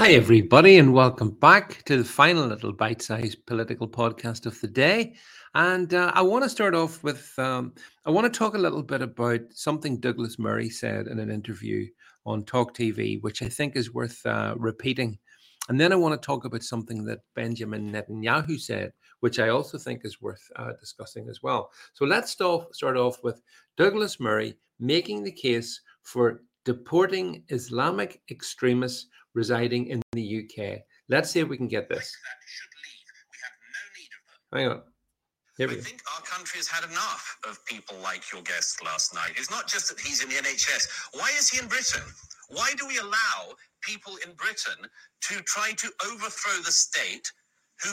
Hi, everybody, and welcome back to the final little bite sized political podcast of the day. And uh, I want to start off with um, I want to talk a little bit about something Douglas Murray said in an interview on Talk TV, which I think is worth uh, repeating. And then I want to talk about something that Benjamin Netanyahu said, which I also think is worth uh, discussing as well. So let's start, start off with Douglas Murray making the case for deporting Islamic extremists residing in the UK. Let's see if we can get this. Hang on. Here we I think our country has had enough of people like your guest last night. It's not just that he's in the NHS. Why is he in Britain? Why do we allow people in Britain to try to overthrow the state who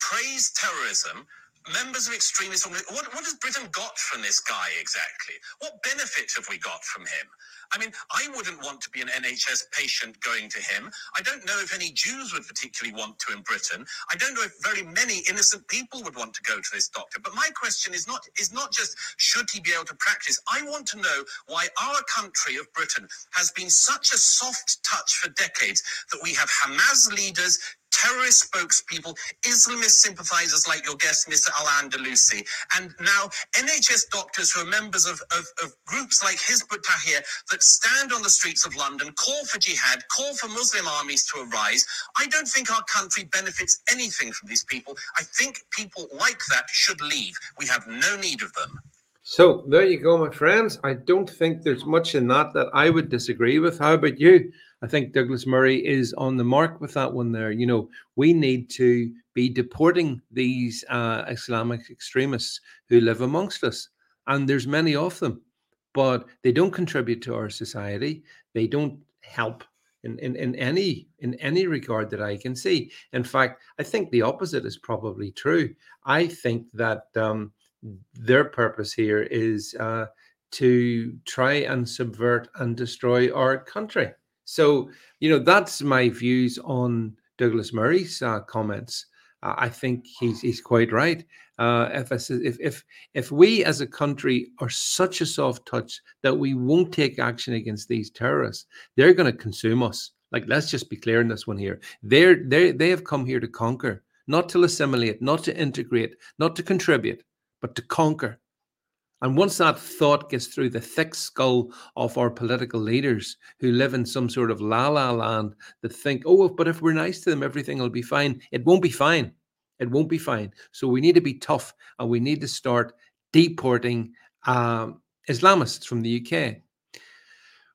praise terrorism, members of extremist what, what has Britain got from this guy exactly? What benefit have we got from him? I mean, I wouldn't want to be an NHS patient going to him. I don't know if any Jews would particularly want to in Britain. I don't know if very many innocent people would want to go to this doctor. But my question is not is not just should he be able to practice. I want to know why our country of Britain has been such a soft touch for decades that we have Hamas leaders terrorist spokespeople, Islamist sympathizers like your guest, Mr. Al Andalusi, and now NHS doctors who are members of, of, of groups like Hizb ut-Tahrir that stand on the streets of London, call for jihad, call for Muslim armies to arise. I don't think our country benefits anything from these people. I think people like that should leave. We have no need of them. So there you go, my friends. I don't think there's much in that that I would disagree with. How about you? I think Douglas Murray is on the mark with that one there. You know, we need to be deporting these uh, Islamic extremists who live amongst us. And there's many of them, but they don't contribute to our society. They don't help in, in, in any in any regard that I can see. In fact, I think the opposite is probably true. I think that um, their purpose here is uh, to try and subvert and destroy our country. So, you know, that's my views on Douglas Murray's uh, comments. Uh, I think he's he's quite right. Uh, if, if if if we as a country are such a soft touch that we won't take action against these terrorists, they're going to consume us. Like, let's just be clear in this one here. They're they they have come here to conquer, not to assimilate, not to integrate, not to contribute, but to conquer. And once that thought gets through the thick skull of our political leaders who live in some sort of la la land that think, oh, but if we're nice to them, everything will be fine. It won't be fine. It won't be fine. So we need to be tough and we need to start deporting um, Islamists from the UK.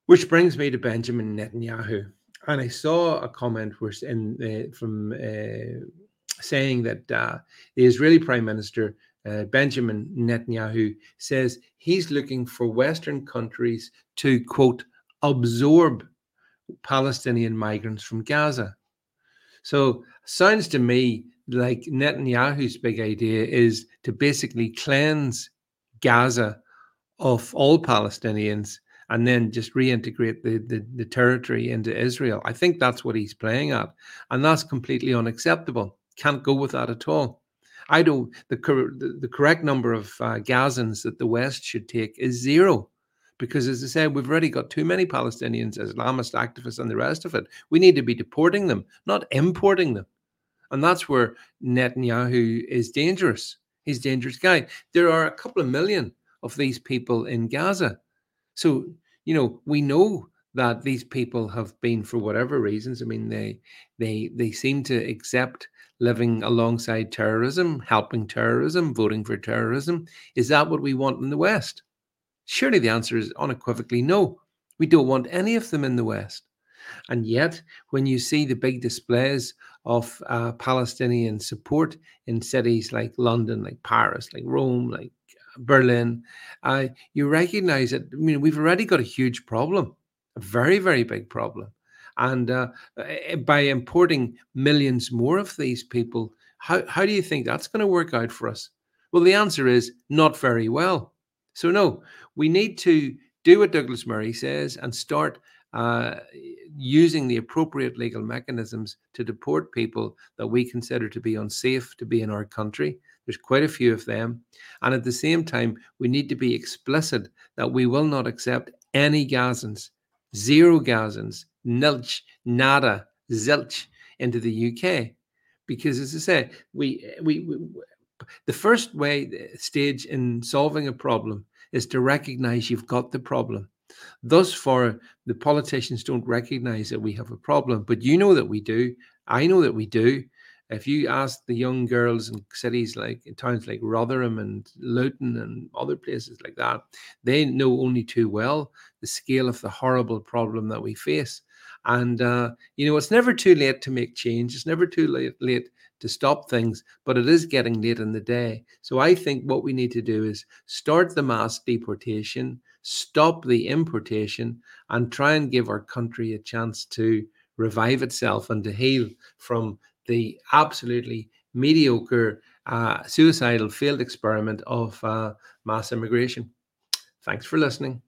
Which brings me to Benjamin Netanyahu. And I saw a comment in, uh, from uh, saying that uh, the Israeli Prime Minister uh, Benjamin Netanyahu says he's looking for Western countries to, quote, absorb Palestinian migrants from Gaza. So, sounds to me like Netanyahu's big idea is to basically cleanse Gaza of all Palestinians and then just reintegrate the, the, the, territory into Israel. I think that's what he's playing at. And that's completely unacceptable. Can't go with that at all. I don't. The the, the correct number of uh, Gazans that the West should take is zero, because as I said, we've already got too many Palestinians, Islamist activists, and the rest of it. We need to be deporting them, not importing them, and that's where Netanyahu is dangerous. He's a dangerous guy. There are a couple of million of these people in Gaza, so you know we know that these people have been for whatever reasons i mean they they they seem to accept living alongside terrorism, helping terrorism, voting for terrorism. Is that what we want in the West? Surely the answer is unequivocally no. We don't want any of them in the West. And yet, when you see the big displays of uh, Palestinian support in cities like London, like Paris, like Rome, like uh, Berlin, uh, you recognize that. I mean, we've already got a huge problem, a very, very big problem. And uh, eh, by importing millions more of these people, how, how do you think that's going to work out for us? Well, the answer is not very well. So, no, we need to do what Douglas Murray says and start uh, using the appropriate legal mechanisms to deport people that we consider to be unsafe to be in our country. There's quite a few of them. And at the same time, we need to be explicit that we will not accept any Gazans, zero Gazans, nilch, nada, zilch into the UK. Because as I say, we, we, we the first way uh, stage in solving a problem is to recognize you've got the problem. Thus far, the politicians don't recognize that we have a problem, but you know that we do. I know that we do. If you ask the young girls in cities like in towns like Rotherham and Luton and other places like that, they know only too well the scale of the horrible problem that we face. And uh, you know, it's never too late to make change. It's never too late, late to stop things, but it is getting late in the day. So I think what we need to do is start the mass deportation, stop the importation, and try and give our country a chance to revive itself and to heal from the absolutely mediocre, uh, suicidal, failed experiment of uh, mass immigration. Thanks for listening.